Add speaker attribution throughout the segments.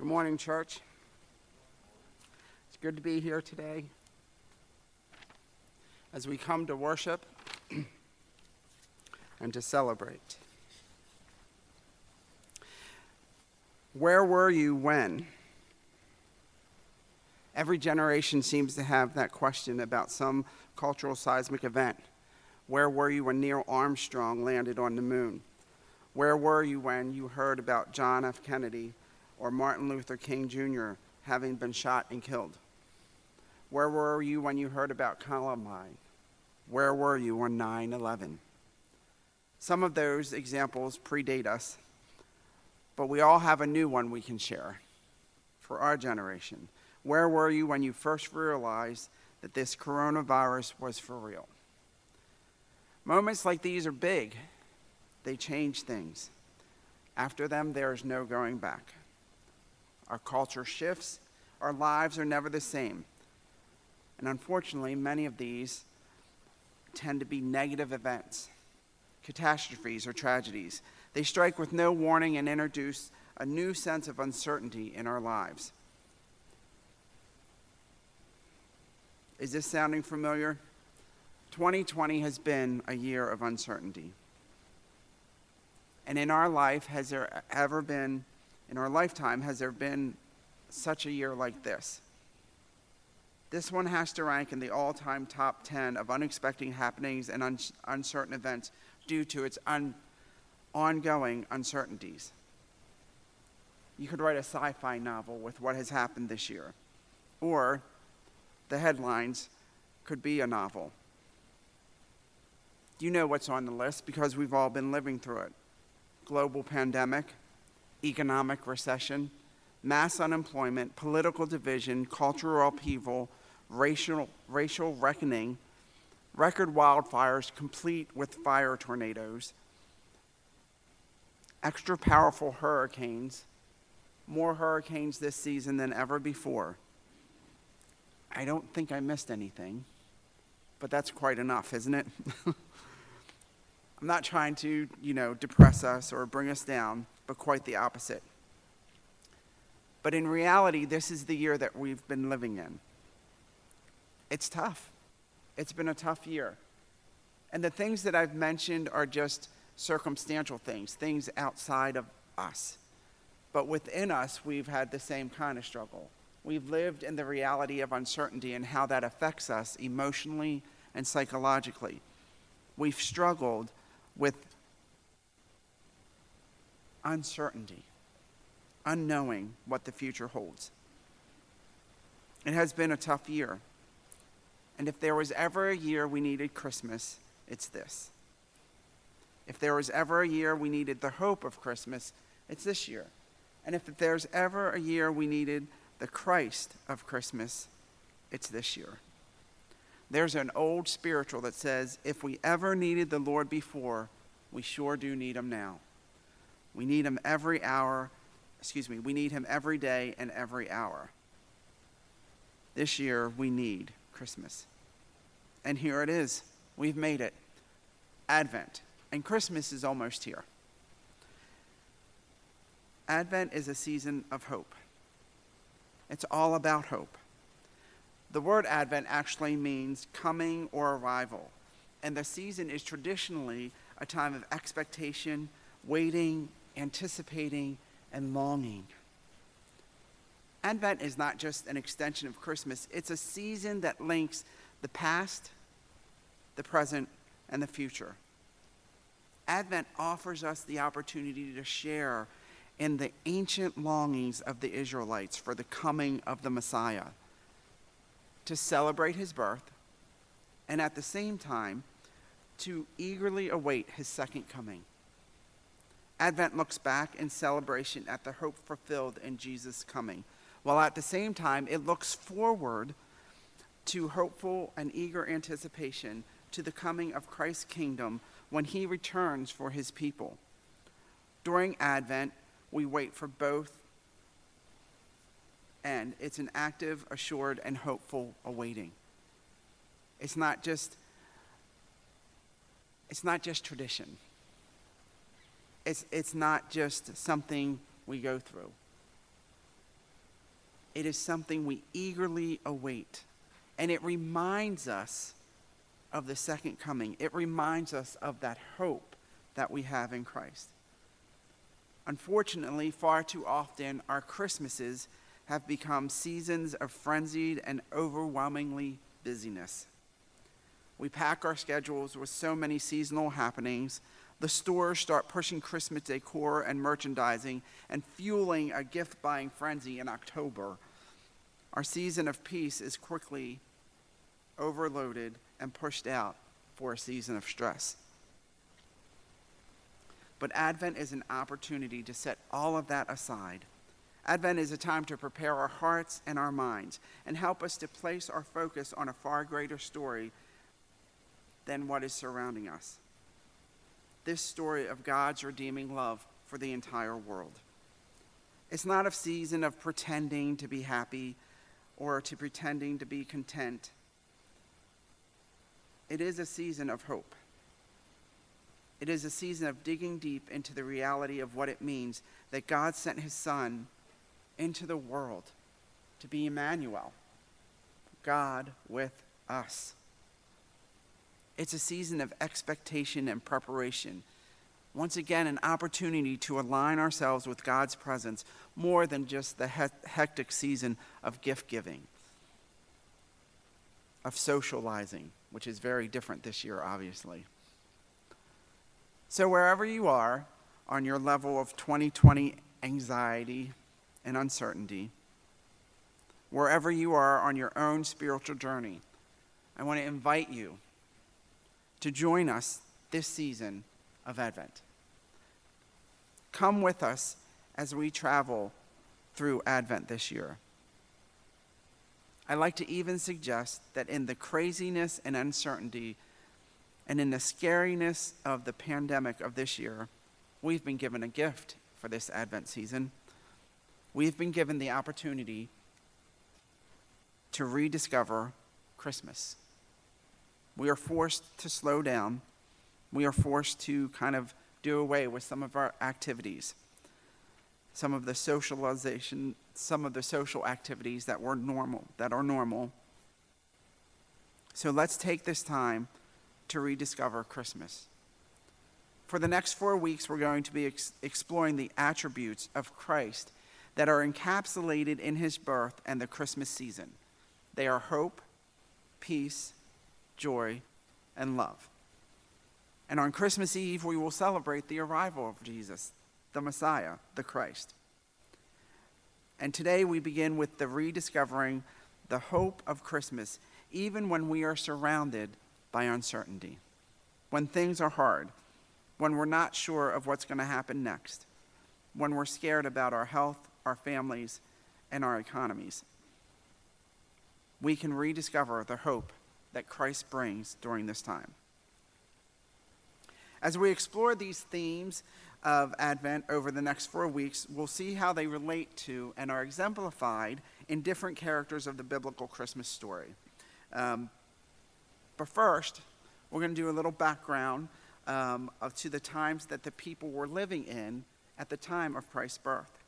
Speaker 1: Good morning, church. It's good to be here today as we come to worship and to celebrate. Where were you when? Every generation seems to have that question about some cultural seismic event. Where were you when Neil Armstrong landed on the moon? Where were you when you heard about John F. Kennedy or Martin Luther King Jr. having been shot and killed? Where were you when you heard about Columbine? Where were you on 9 11? Some of those examples predate us, but we all have a new one we can share for our generation. Where were you when you first realized that this coronavirus was for real? Moments like these are big, they change things. After them, there is no going back. Our culture shifts, our lives are never the same. And unfortunately, many of these tend to be negative events, catastrophes, or tragedies. They strike with no warning and introduce a new sense of uncertainty in our lives. Is this sounding familiar? 2020 has been a year of uncertainty. And in our life, has there ever been, in our lifetime, has there been such a year like this? This one has to rank in the all time top 10 of unexpected happenings and un- uncertain events due to its un- ongoing uncertainties. You could write a sci fi novel with what has happened this year, or the headlines could be a novel. You know what's on the list because we've all been living through it global pandemic, economic recession, mass unemployment, political division, cultural upheaval, racial, racial reckoning, record wildfires complete with fire tornadoes, extra powerful hurricanes, more hurricanes this season than ever before. I don't think I missed anything, but that's quite enough, isn't it? I'm not trying to, you know, depress us or bring us down, but quite the opposite. But in reality, this is the year that we've been living in. It's tough. It's been a tough year. And the things that I've mentioned are just circumstantial things, things outside of us. But within us, we've had the same kind of struggle. We've lived in the reality of uncertainty and how that affects us emotionally and psychologically. We've struggled with uncertainty, unknowing what the future holds. It has been a tough year. And if there was ever a year we needed Christmas, it's this. If there was ever a year we needed the hope of Christmas, it's this year. And if there's ever a year we needed the Christ of Christmas, it's this year. There's an old spiritual that says if we ever needed the Lord before, we sure do need him now. We need him every hour, excuse me, we need him every day and every hour. This year, we need Christmas. And here it is. We've made it. Advent. And Christmas is almost here. Advent is a season of hope. It's all about hope. The word Advent actually means coming or arrival, and the season is traditionally a time of expectation, waiting, anticipating, and longing. Advent is not just an extension of Christmas, it's a season that links the past, the present, and the future. Advent offers us the opportunity to share in the ancient longings of the Israelites for the coming of the Messiah to celebrate his birth, and at the same time, to eagerly await his second coming. Advent looks back in celebration at the hope fulfilled in Jesus' coming, while at the same time, it looks forward to hopeful and eager anticipation to the coming of Christ's kingdom when he returns for his people. During Advent, we wait for both and it's an active, assured, and hopeful awaiting. It's not just it's not just tradition. It's, it's not just something we go through. it is something we eagerly await. And it reminds us of the second coming. It reminds us of that hope that we have in Christ. Unfortunately, far too often, our Christmases have become seasons of frenzied and overwhelmingly busyness. We pack our schedules with so many seasonal happenings. The stores start pushing Christmas decor and merchandising and fueling a gift buying frenzy in October. Our season of peace is quickly overloaded and pushed out for a season of stress. But Advent is an opportunity to set all of that aside. Advent is a time to prepare our hearts and our minds and help us to place our focus on a far greater story than what is surrounding us. This story of God's redeeming love for the entire world. It's not a season of pretending to be happy or to pretending to be content. It is a season of hope. It is a season of digging deep into the reality of what it means that God sent his Son into the world to be Emmanuel, God with us. It's a season of expectation and preparation. Once again, an opportunity to align ourselves with God's presence more than just the hectic season of gift giving, of socializing, which is very different this year, obviously. So, wherever you are on your level of 2020 anxiety and uncertainty, wherever you are on your own spiritual journey, I want to invite you to join us this season of Advent. Come with us as we travel through Advent this year. I'd like to even suggest that in the craziness and uncertainty and in the scariness of the pandemic of this year, we've been given a gift for this Advent season. We've been given the opportunity to rediscover Christmas. We are forced to slow down. We are forced to kind of do away with some of our activities, some of the socialization, some of the social activities that were normal, that are normal. So let's take this time to rediscover Christmas. For the next four weeks, we're going to be ex- exploring the attributes of Christ that are encapsulated in his birth and the Christmas season. They are hope, peace, joy, and love. And on Christmas Eve, we will celebrate the arrival of Jesus, the Messiah, the Christ. And today we begin with the rediscovering the hope of Christmas, even when we are surrounded by uncertainty, when things are hard, when we're not sure of what's going to happen next, when we're scared about our health, our families, and our economies. We can rediscover the hope that Christ brings during this time. As we explore these themes of Advent over the next four weeks, we'll see how they relate to and are exemplified in different characters of the biblical Christmas story. Um, but first, we're going to do a little background um, of, to the times that the people were living in at the time of Christ's birth.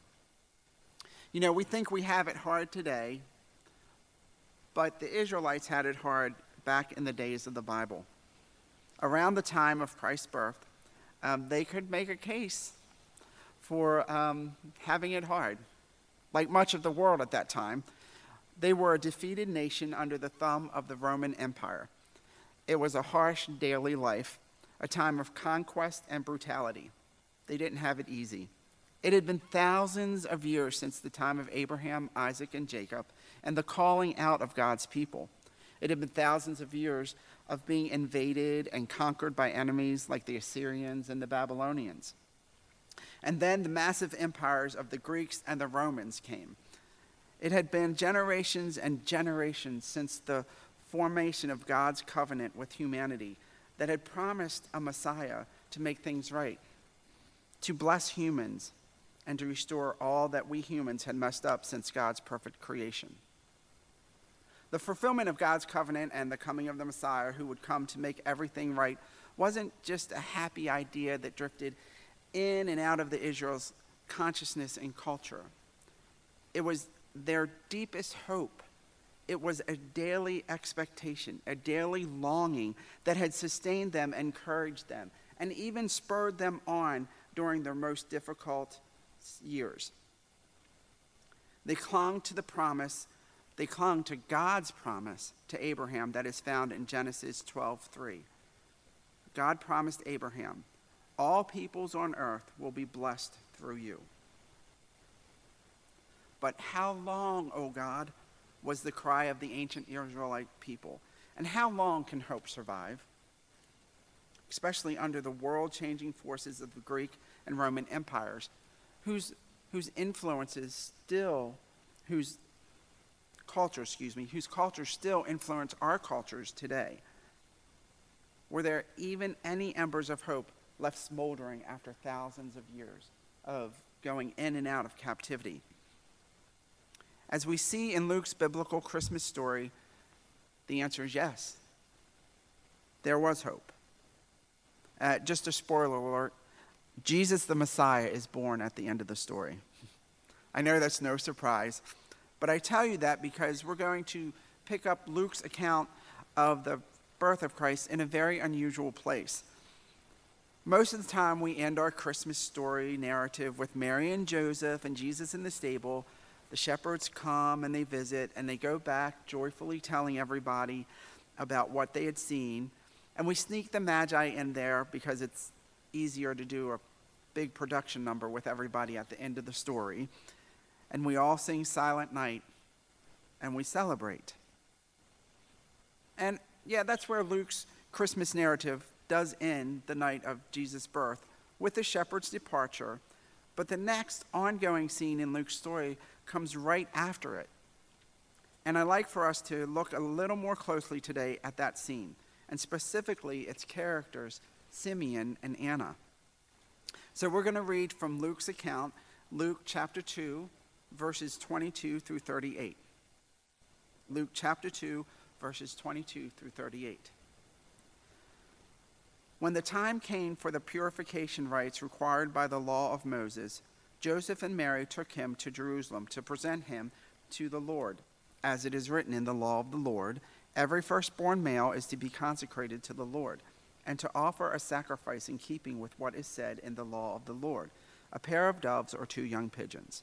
Speaker 1: You know, we think we have it hard today, but the Israelites had it hard back in the days of the Bible. Around the time of Christ's birth, um, they could make a case for um, having it hard. Like much of the world at that time, they were a defeated nation under the thumb of the Roman Empire. It was a harsh daily life, a time of conquest and brutality. They didn't have it easy. It had been thousands of years since the time of Abraham, Isaac, and Jacob, and the calling out of God's people. It had been thousands of years of being invaded and conquered by enemies like the Assyrians and the Babylonians. And then the massive empires of the Greeks and the Romans came. It had been generations and generations since the formation of God's covenant with humanity that had promised a Messiah to make things right, to bless humans, and to restore all that we humans had messed up since God's perfect creation. The fulfillment of God's covenant and the coming of the Messiah who would come to make everything right wasn't just a happy idea that drifted in and out of the Israel's consciousness and culture. It was their deepest hope. It was a daily expectation, a daily longing that had sustained them, encouraged them, and even spurred them on during their most difficult years. They clung to the promise, they clung to God's promise to Abraham that is found in Genesis 12:3. God promised Abraham, all peoples on earth will be blessed through you. But how long, O God, was the cry of the ancient Israelite people? And how long can hope survive? Especially under the world changing forces of the Greek and Roman empires, whose, whose influences still, whose culture, excuse me, whose cultures still influence our cultures today. Were there even any embers of hope left smoldering after thousands of years of going in and out of captivity? As we see in Luke's biblical Christmas story, the answer is yes. There was hope. Uh, just a spoiler alert Jesus the Messiah is born at the end of the story. I know that's no surprise, but I tell you that because we're going to pick up Luke's account of the birth of Christ in a very unusual place. Most of the time, we end our Christmas story narrative with Mary and Joseph and Jesus in the stable the shepherds come and they visit and they go back joyfully telling everybody about what they had seen. And we sneak the Magi in there because it's easier to do a big production number with everybody at the end of the story. And we all sing Silent Night and we celebrate. And yeah, that's where Luke's Christmas narrative does end the night of Jesus' birth with the shepherd's departure. But the next ongoing scene in Luke's story comes right after it. And I'd like for us to look a little more closely today at that scene, and specifically its characters, Simeon and Anna. So we're going to read from Luke's account, Luke chapter 2, verses 22 through 38. Luke chapter 2, verses 22 through 38. When the time came for the purification rites required by the law of Moses, Joseph and Mary took him to Jerusalem to present him to the Lord. As it is written in the law of the Lord, every firstborn male is to be consecrated to the Lord, and to offer a sacrifice in keeping with what is said in the law of the Lord a pair of doves or two young pigeons.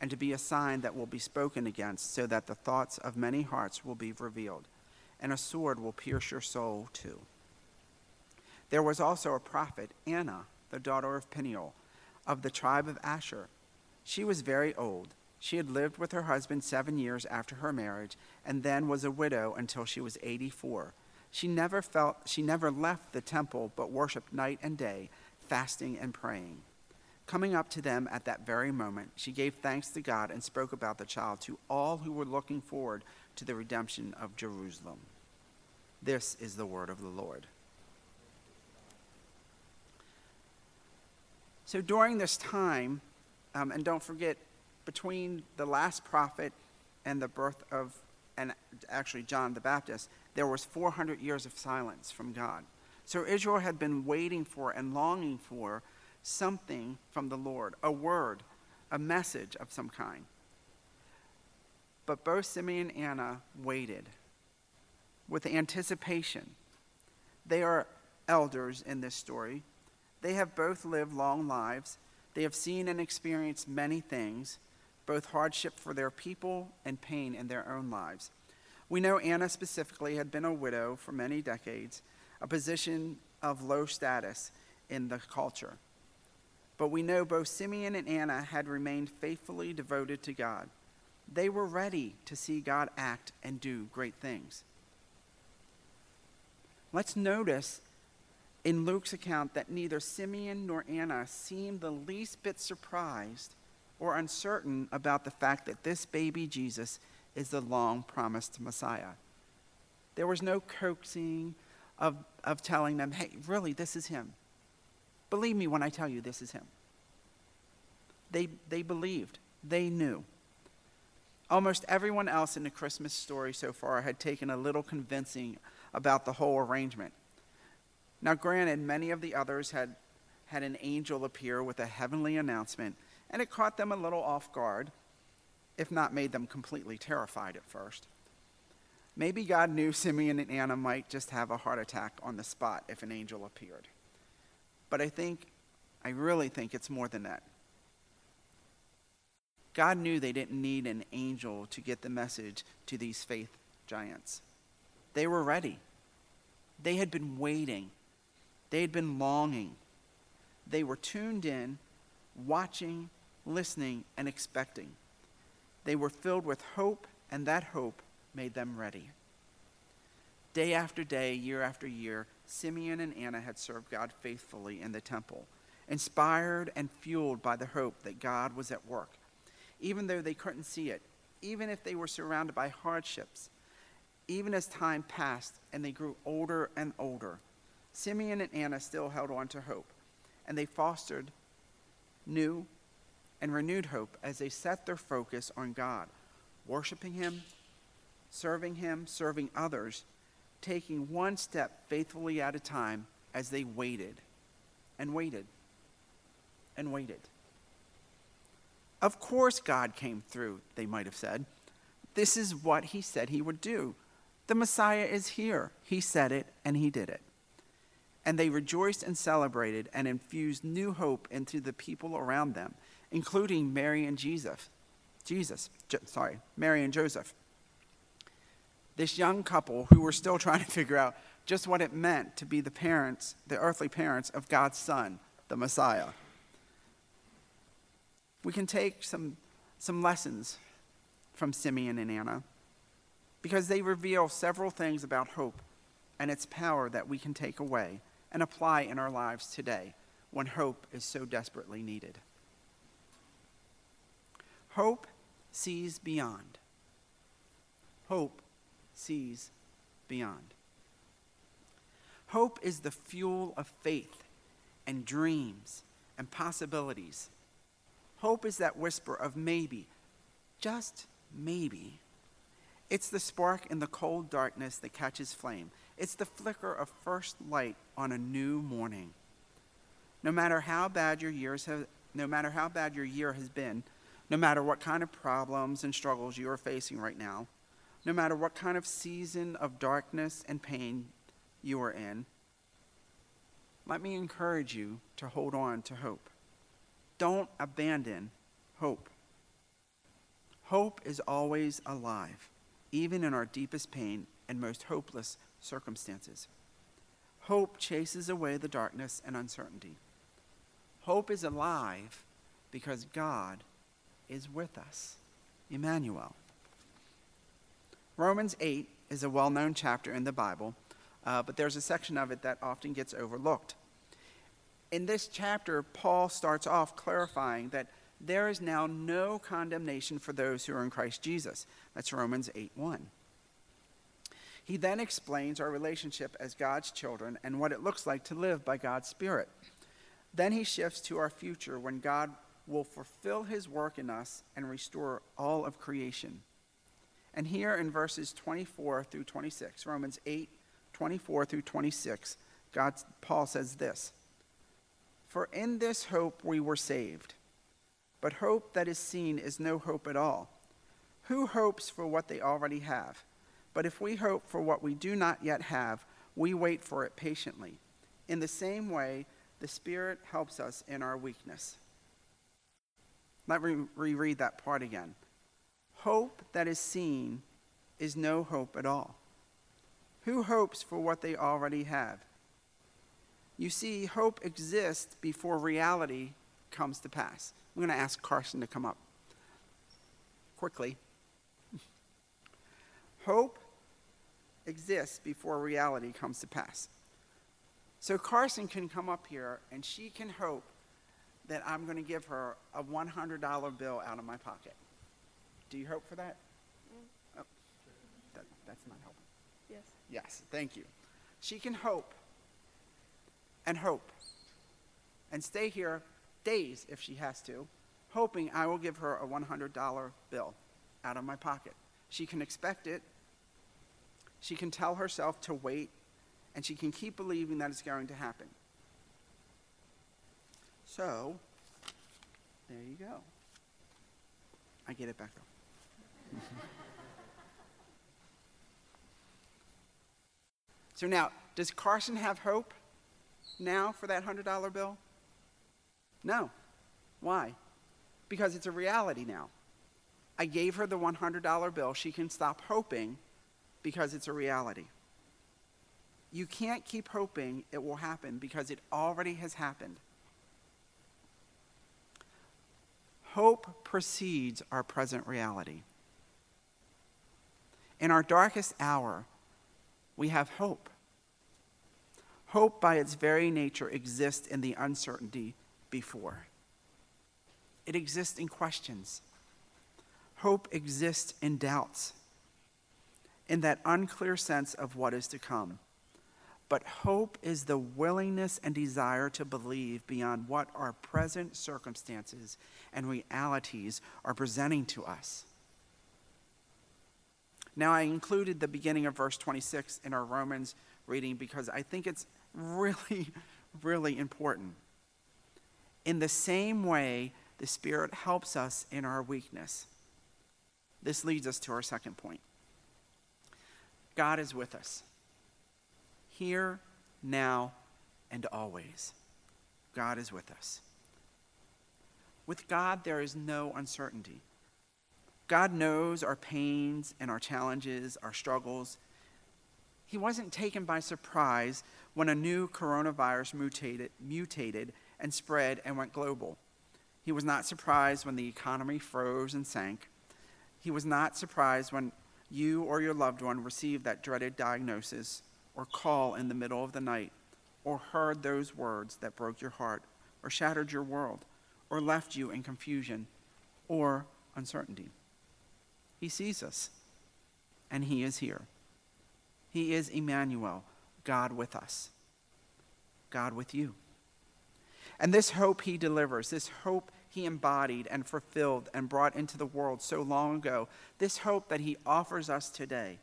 Speaker 1: and to be a sign that will be spoken against, so that the thoughts of many hearts will be revealed, and a sword will pierce your soul too. There was also a prophet, Anna, the daughter of Penuel, of the tribe of Asher. She was very old. She had lived with her husband seven years after her marriage, and then was a widow until she was 84. She never felt she never left the temple, but worshipped night and day, fasting and praying. Coming up to them at that very moment, she gave thanks to God and spoke about the child to all who were looking forward to the redemption of Jerusalem. This is the word of the Lord. So during this time, um, and don't forget, between the last prophet and the birth of, and actually John the Baptist, there was 400 years of silence from God. So Israel had been waiting for and longing for something from the Lord, a word, a message of some kind. But both Simeon and Anna waited with anticipation. They are elders in this story. They have both lived long lives. They have seen and experienced many things, both hardship for their people and pain in their own lives. We know Anna specifically had been a widow for many decades, a position of low status in the culture. But we know both Simeon and Anna had remained faithfully devoted to God. They were ready to see God act and do great things. Let's notice in Luke's account that neither Simeon nor Anna seemed the least bit surprised or uncertain about the fact that this baby Jesus is the long promised Messiah. There was no coaxing of, of telling them, hey, really, this is him. Believe me when I tell you this is him. They, they believed, they knew. Almost everyone else in the Christmas story so far had taken a little convincing about the whole arrangement. Now, granted, many of the others had had an angel appear with a heavenly announcement, and it caught them a little off guard, if not made them completely terrified at first. Maybe God knew Simeon and Anna might just have a heart attack on the spot if an angel appeared. But I think, I really think it's more than that. God knew they didn't need an angel to get the message to these faith giants. They were ready. They had been waiting. They had been longing. They were tuned in, watching, listening, and expecting. They were filled with hope, and that hope made them ready. Day after day, year after year, Simeon and Anna had served God faithfully in the temple, inspired and fueled by the hope that God was at work. Even though they couldn't see it, even if they were surrounded by hardships, even as time passed and they grew older and older, Simeon and Anna still held on to hope, and they fostered new and renewed hope as they set their focus on God, worshiping Him, serving Him, serving others, taking one step faithfully at a time as they waited and waited and waited. Of course, God came through, they might have said. This is what he said he would do. The Messiah is here. He said it, and he did it. And they rejoiced and celebrated and infused new hope into the people around them, including Mary and Jesus. Jesus, sorry, Mary and Joseph. This young couple who were still trying to figure out just what it meant to be the parents, the earthly parents of God's Son, the Messiah we can take some, some lessons from Simeon and Anna because they reveal several things about hope and its power that we can take away and apply in our lives today when hope is so desperately needed. Hope sees beyond. Hope sees beyond. Hope is the fuel of faith and dreams and possibilities Hope is that whisper of maybe, just maybe. It's the spark in the cold darkness that catches flame. It's the flicker of first light on a new morning. No matter how bad your years have, no matter how bad your year has been, no matter what kind of problems and struggles you are facing right now, no matter what kind of season of darkness and pain you are in, let me encourage you to hold on to hope. Don't abandon hope. Hope is always alive, even in our deepest pain and most hopeless circumstances. Hope chases away the darkness and uncertainty. Hope is alive because God is with us. Emmanuel. Romans 8 is a well known chapter in the Bible, uh, but there's a section of it that often gets overlooked in this chapter, Paul starts off clarifying that there is now no condemnation for those who are in Christ Jesus. That's Romans 8 1. He then explains our relationship as God's children and what it looks like to live by God's Spirit. Then he shifts to our future when God will fulfill his work in us and restore all of creation. And here in verses 24 through 26, Romans 8 24 through 26, God, Paul says this. For in this hope we were saved. But hope that is seen is no hope at all. Who hopes for what they already have? But if we hope for what we do not yet have, we wait for it patiently. In the same way, the Spirit helps us in our weakness. Let me reread that part again. Hope that is seen is no hope at all. Who hopes for what they already have? You see, hope exists before reality comes to pass. I'm going to ask Carson to come up quickly. Hope exists before reality comes to pass. So Carson can come up here and she can hope that I'm going to give her a $100 bill out of my pocket. Do you hope for that? Mm. Oh, that that's not helping.
Speaker 2: Yes.
Speaker 1: Yes, thank you. She can hope and hope and stay here days if she has to, hoping I will give her a $100 bill out of my pocket. She can expect it. She can tell herself to wait, and she can keep believing that it's going to happen. So, there you go. I get it back though. so now, does Carson have hope now for that $100 bill? No. Why? Because it's a reality now. I gave her the $100 bill. She can stop hoping because it's a reality. You can't keep hoping it will happen because it already has happened. Hope precedes our present reality. In our darkest hour, we have hope. Hope, by its very nature, exists in the uncertainty before. It exists in questions. Hope exists in doubts, in that unclear sense of what is to come. But hope is the willingness and desire to believe beyond what our present circumstances and realities are presenting to us. Now, I included the beginning of verse 26 in our Romans reading because I think it's really, really important. In the same way, the Spirit helps us in our weakness. This leads us to our second point God is with us here, now, and always. God is with us. With God, there is no uncertainty. God knows our pains and our challenges, our struggles. He wasn't taken by surprise when a new coronavirus mutated, mutated and spread and went global. He was not surprised when the economy froze and sank. He was not surprised when you or your loved one received that dreaded diagnosis or call in the middle of the night, or heard those words that broke your heart, or shattered your world, or left you in confusion or uncertainty. He sees us, and He is here. He is Emmanuel, God with us, God with you. And this hope He delivers, this hope He embodied and fulfilled and brought into the world so long ago, this hope that He offers us today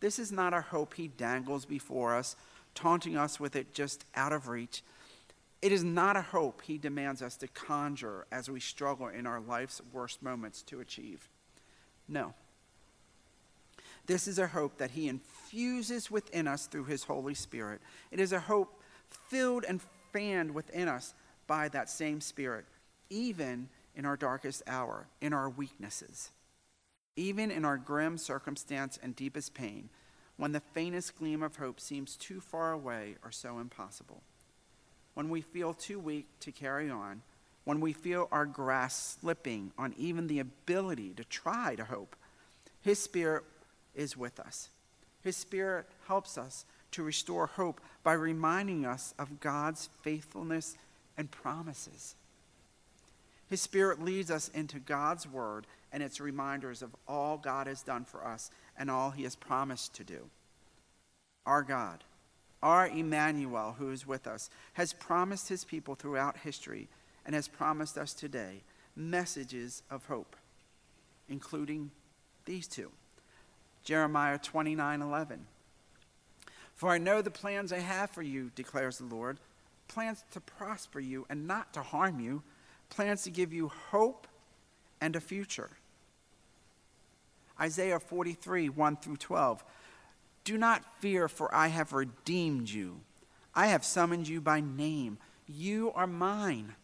Speaker 1: this is not a hope he dangles before us, taunting us with it just out of reach. It is not a hope he demands us to conjure as we struggle in our life's worst moments to achieve. No. This is a hope that he infuses within us through his Holy Spirit. It is a hope filled and fanned within us by that same Spirit, even in our darkest hour, in our weaknesses. Even in our grim circumstance and deepest pain, when the faintest gleam of hope seems too far away or so impossible, when we feel too weak to carry on, when we feel our grasp slipping on even the ability to try to hope, His Spirit is with us. His Spirit helps us to restore hope by reminding us of God's faithfulness and promises. His Spirit leads us into God's Word and its reminders of all God has done for us and all He has promised to do. Our God, our Emmanuel, who is with us, has promised His people throughout history and has promised us today messages of hope, including these two Jeremiah 29 11. For I know the plans I have for you, declares the Lord plans to prosper you and not to harm you plans to give you hope and a future. Isaiah 43, 1 through 12. Do not fear, for I have redeemed you. I have summoned you by name. You are mine.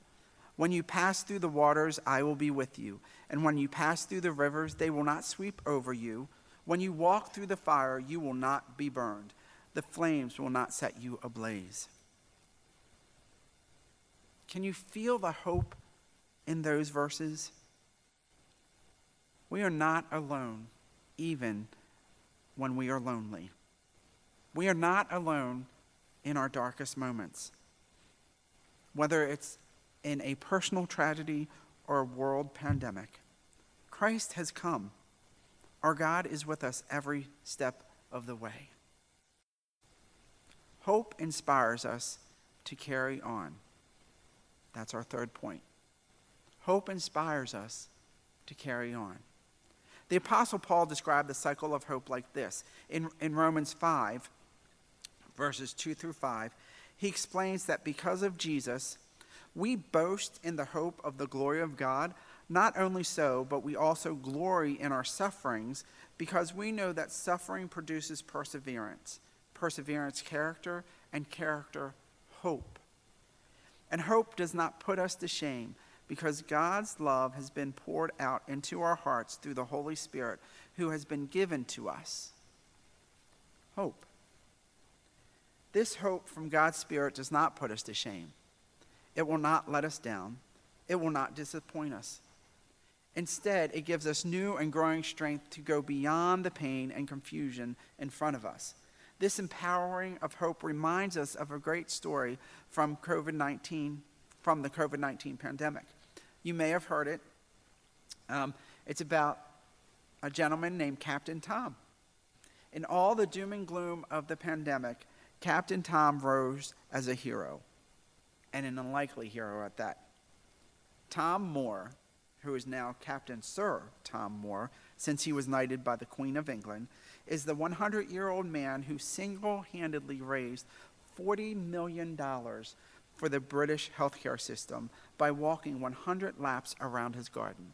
Speaker 1: When you pass through the waters, I will be with you. And when you pass through the rivers, they will not sweep over you. When you walk through the fire, you will not be burned, the flames will not set you ablaze. Can you feel the hope in those verses? We are not alone, even when we are lonely. We are not alone in our darkest moments. Whether it's in a personal tragedy or a world pandemic, Christ has come. Our God is with us every step of the way. Hope inspires us to carry on. That's our third point. Hope inspires us to carry on. The Apostle Paul described the cycle of hope like this. In, in Romans 5, verses 2 through 5, he explains that because of Jesus, we boast in the hope of the glory of God. Not only so, but we also glory in our sufferings because we know that suffering produces perseverance, perseverance, character, and character, hope. And hope does not put us to shame because God's love has been poured out into our hearts through the Holy Spirit who has been given to us. Hope. This hope from God's Spirit does not put us to shame. It will not let us down. It will not disappoint us. Instead, it gives us new and growing strength to go beyond the pain and confusion in front of us. This empowering of hope reminds us of a great story from COVID 19, from the COVID 19 pandemic. You may have heard it. Um, it's about a gentleman named Captain Tom. In all the doom and gloom of the pandemic, Captain Tom rose as a hero, and an unlikely hero at that. Tom Moore, who is now Captain Sir Tom Moore, since he was knighted by the Queen of England, is the 100 year old man who single handedly raised $40 million for the British healthcare system by walking 100 laps around his garden.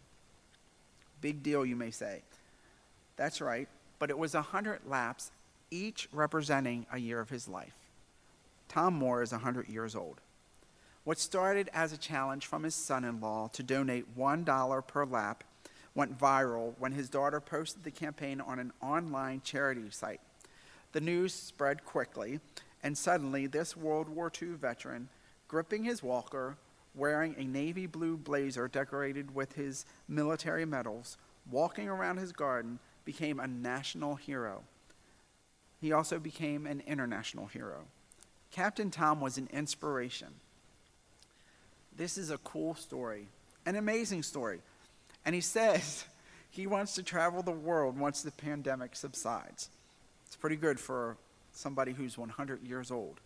Speaker 1: Big deal, you may say. That's right, but it was 100 laps each representing a year of his life. Tom Moore is 100 years old. What started as a challenge from his son in law to donate $1 per lap went viral when his daughter posted the campaign on an online charity site. The news spread quickly, and suddenly, this World War II veteran, gripping his walker, wearing a navy blue blazer decorated with his military medals, walking around his garden, became a national hero he also became an international hero. Captain Tom was an inspiration. This is a cool story, an amazing story. And he says he wants to travel the world once the pandemic subsides. It's pretty good for somebody who's 100 years old.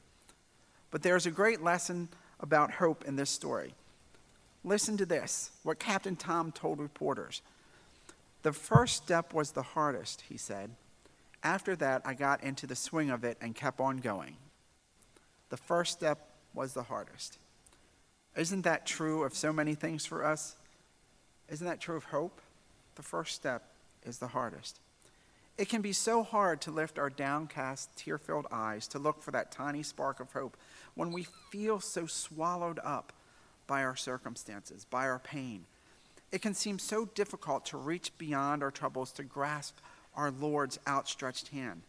Speaker 1: But there's a great lesson about hope in this story. Listen to this what Captain Tom told reporters. The first step was the hardest, he said. After that, I got into the swing of it and kept on going. The first step was the hardest. Isn't that true of so many things for us? Isn't that true of hope? The first step is the hardest. It can be so hard to lift our downcast, tear filled eyes to look for that tiny spark of hope when we feel so swallowed up by our circumstances, by our pain. It can seem so difficult to reach beyond our troubles to grasp our Lord's outstretched hand.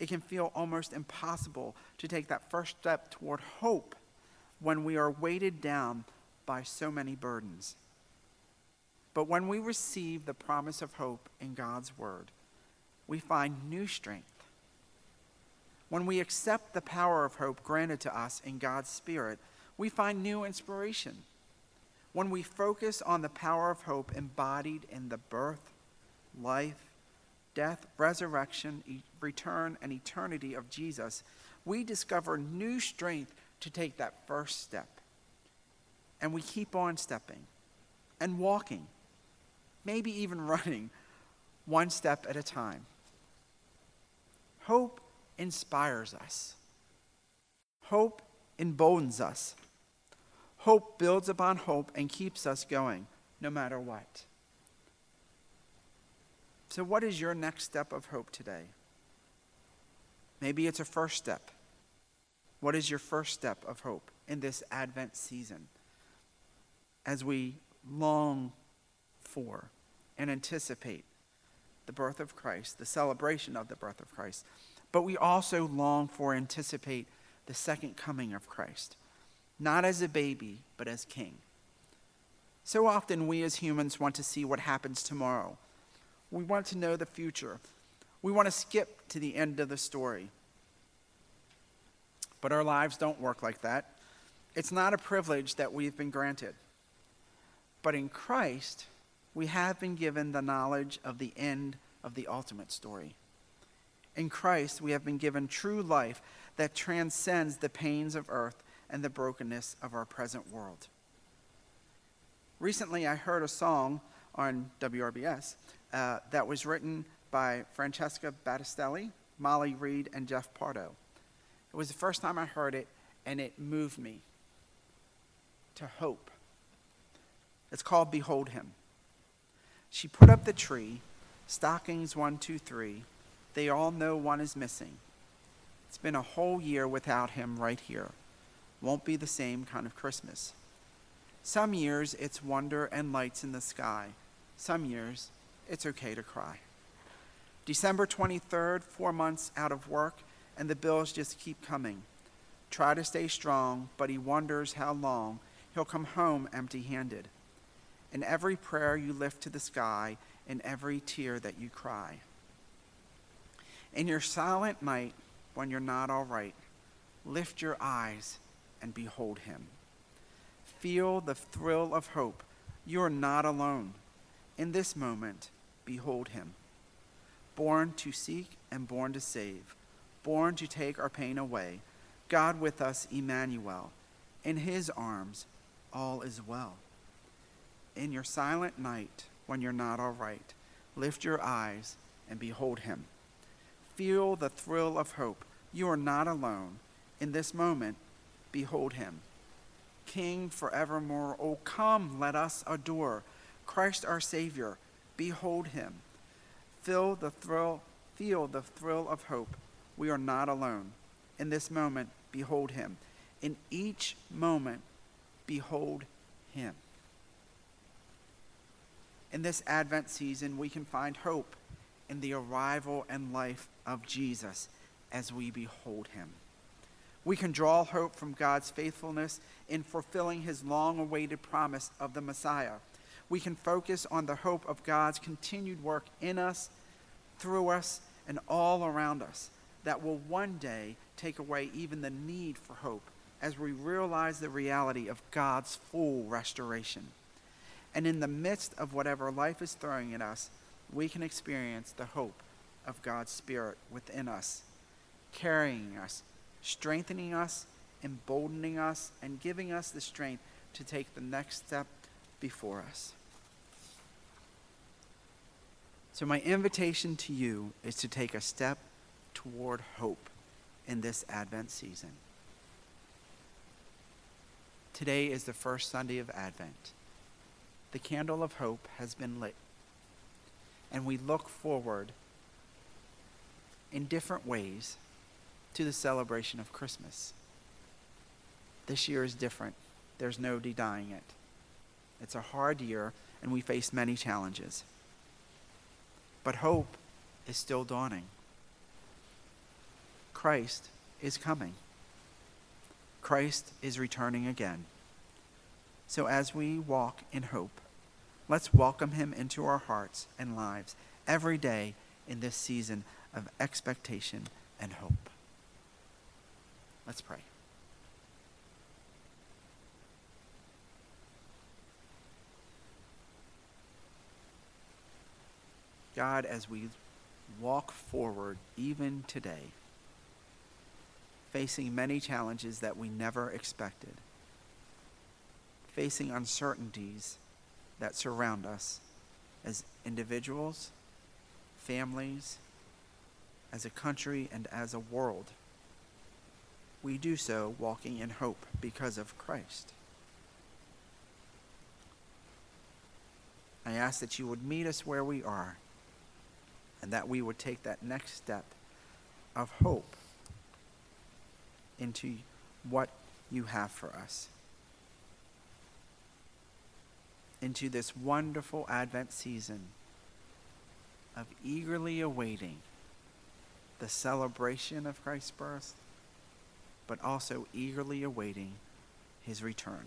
Speaker 1: It can feel almost impossible to take that first step toward hope when we are weighted down by so many burdens. But when we receive the promise of hope in God's Word, we find new strength. When we accept the power of hope granted to us in God's Spirit, we find new inspiration. When we focus on the power of hope embodied in the birth, life, death, resurrection, e- return, and eternity of Jesus, we discover new strength to take that first step. And we keep on stepping and walking, maybe even running, one step at a time. Hope inspires us, hope emboldens us. Hope builds upon hope and keeps us going no matter what. So, what is your next step of hope today? Maybe it's a first step. What is your first step of hope in this Advent season as we long for and anticipate the birth of Christ, the celebration of the birth of Christ, but we also long for, anticipate the second coming of Christ, not as a baby, but as king. So often, we as humans want to see what happens tomorrow. We want to know the future. We want to skip to the end of the story. But our lives don't work like that. It's not a privilege that we've been granted. But in Christ, we have been given the knowledge of the end of the ultimate story. In Christ, we have been given true life that transcends the pains of earth and the brokenness of our present world. Recently, I heard a song on WRBS uh, that was written by Francesca Battistelli, Molly Reed, and Jeff Pardo. It was the first time I heard it, and it moved me to hope. It's called Behold Him. She put up the tree, stockings one, two, three. They all know one is missing. It's been a whole year without him right here. Won't be the same kind of Christmas. Some years it's wonder and lights in the sky. Some years it's okay to cry. December 23rd, four months out of work, and the bills just keep coming. Try to stay strong, but he wonders how long he'll come home empty handed. In every prayer you lift to the sky, in every tear that you cry. In your silent night, when you're not all right, lift your eyes and behold him. Feel the thrill of hope. You are not alone. In this moment, behold him. Born to seek and born to save, born to take our pain away. God with us, Emmanuel. In his arms, all is well. In your silent night, when you're not all right, lift your eyes and behold him. Feel the thrill of hope. You are not alone. In this moment, behold him. King forevermore, oh come, let us adore. Christ our Savior, behold him. Feel the thrill, feel the thrill of hope. We are not alone. In this moment, behold him. In each moment, behold him. In this Advent season, we can find hope in the arrival and life of Jesus as we behold him. We can draw hope from God's faithfulness in fulfilling his long awaited promise of the Messiah. We can focus on the hope of God's continued work in us, through us, and all around us that will one day take away even the need for hope as we realize the reality of God's full restoration. And in the midst of whatever life is throwing at us, we can experience the hope of God's Spirit within us, carrying us, strengthening us, emboldening us, and giving us the strength to take the next step before us. So, my invitation to you is to take a step toward hope in this Advent season. Today is the first Sunday of Advent. The candle of hope has been lit, and we look forward in different ways to the celebration of Christmas. This year is different. There's no denying it. It's a hard year, and we face many challenges. But hope is still dawning. Christ is coming. Christ is returning again. So as we walk in hope, let's welcome him into our hearts and lives every day in this season of expectation and hope. Let's pray. God, as we walk forward even today, facing many challenges that we never expected, facing uncertainties that surround us as individuals, families, as a country, and as a world. We do so walking in hope because of Christ. I ask that you would meet us where we are and that we would take that next step of hope into what you have for us. Into this wonderful Advent season of eagerly awaiting the celebration of Christ's birth, but also eagerly awaiting his return,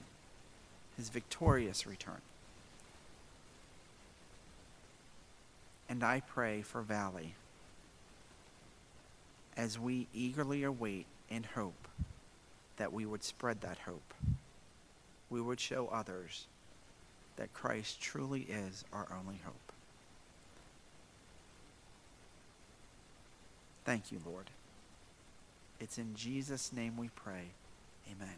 Speaker 1: his victorious return. And I pray for Valley as we eagerly await in hope that we would spread that hope. We would show others that Christ truly is our only hope. Thank you, Lord. It's in Jesus' name we pray. Amen.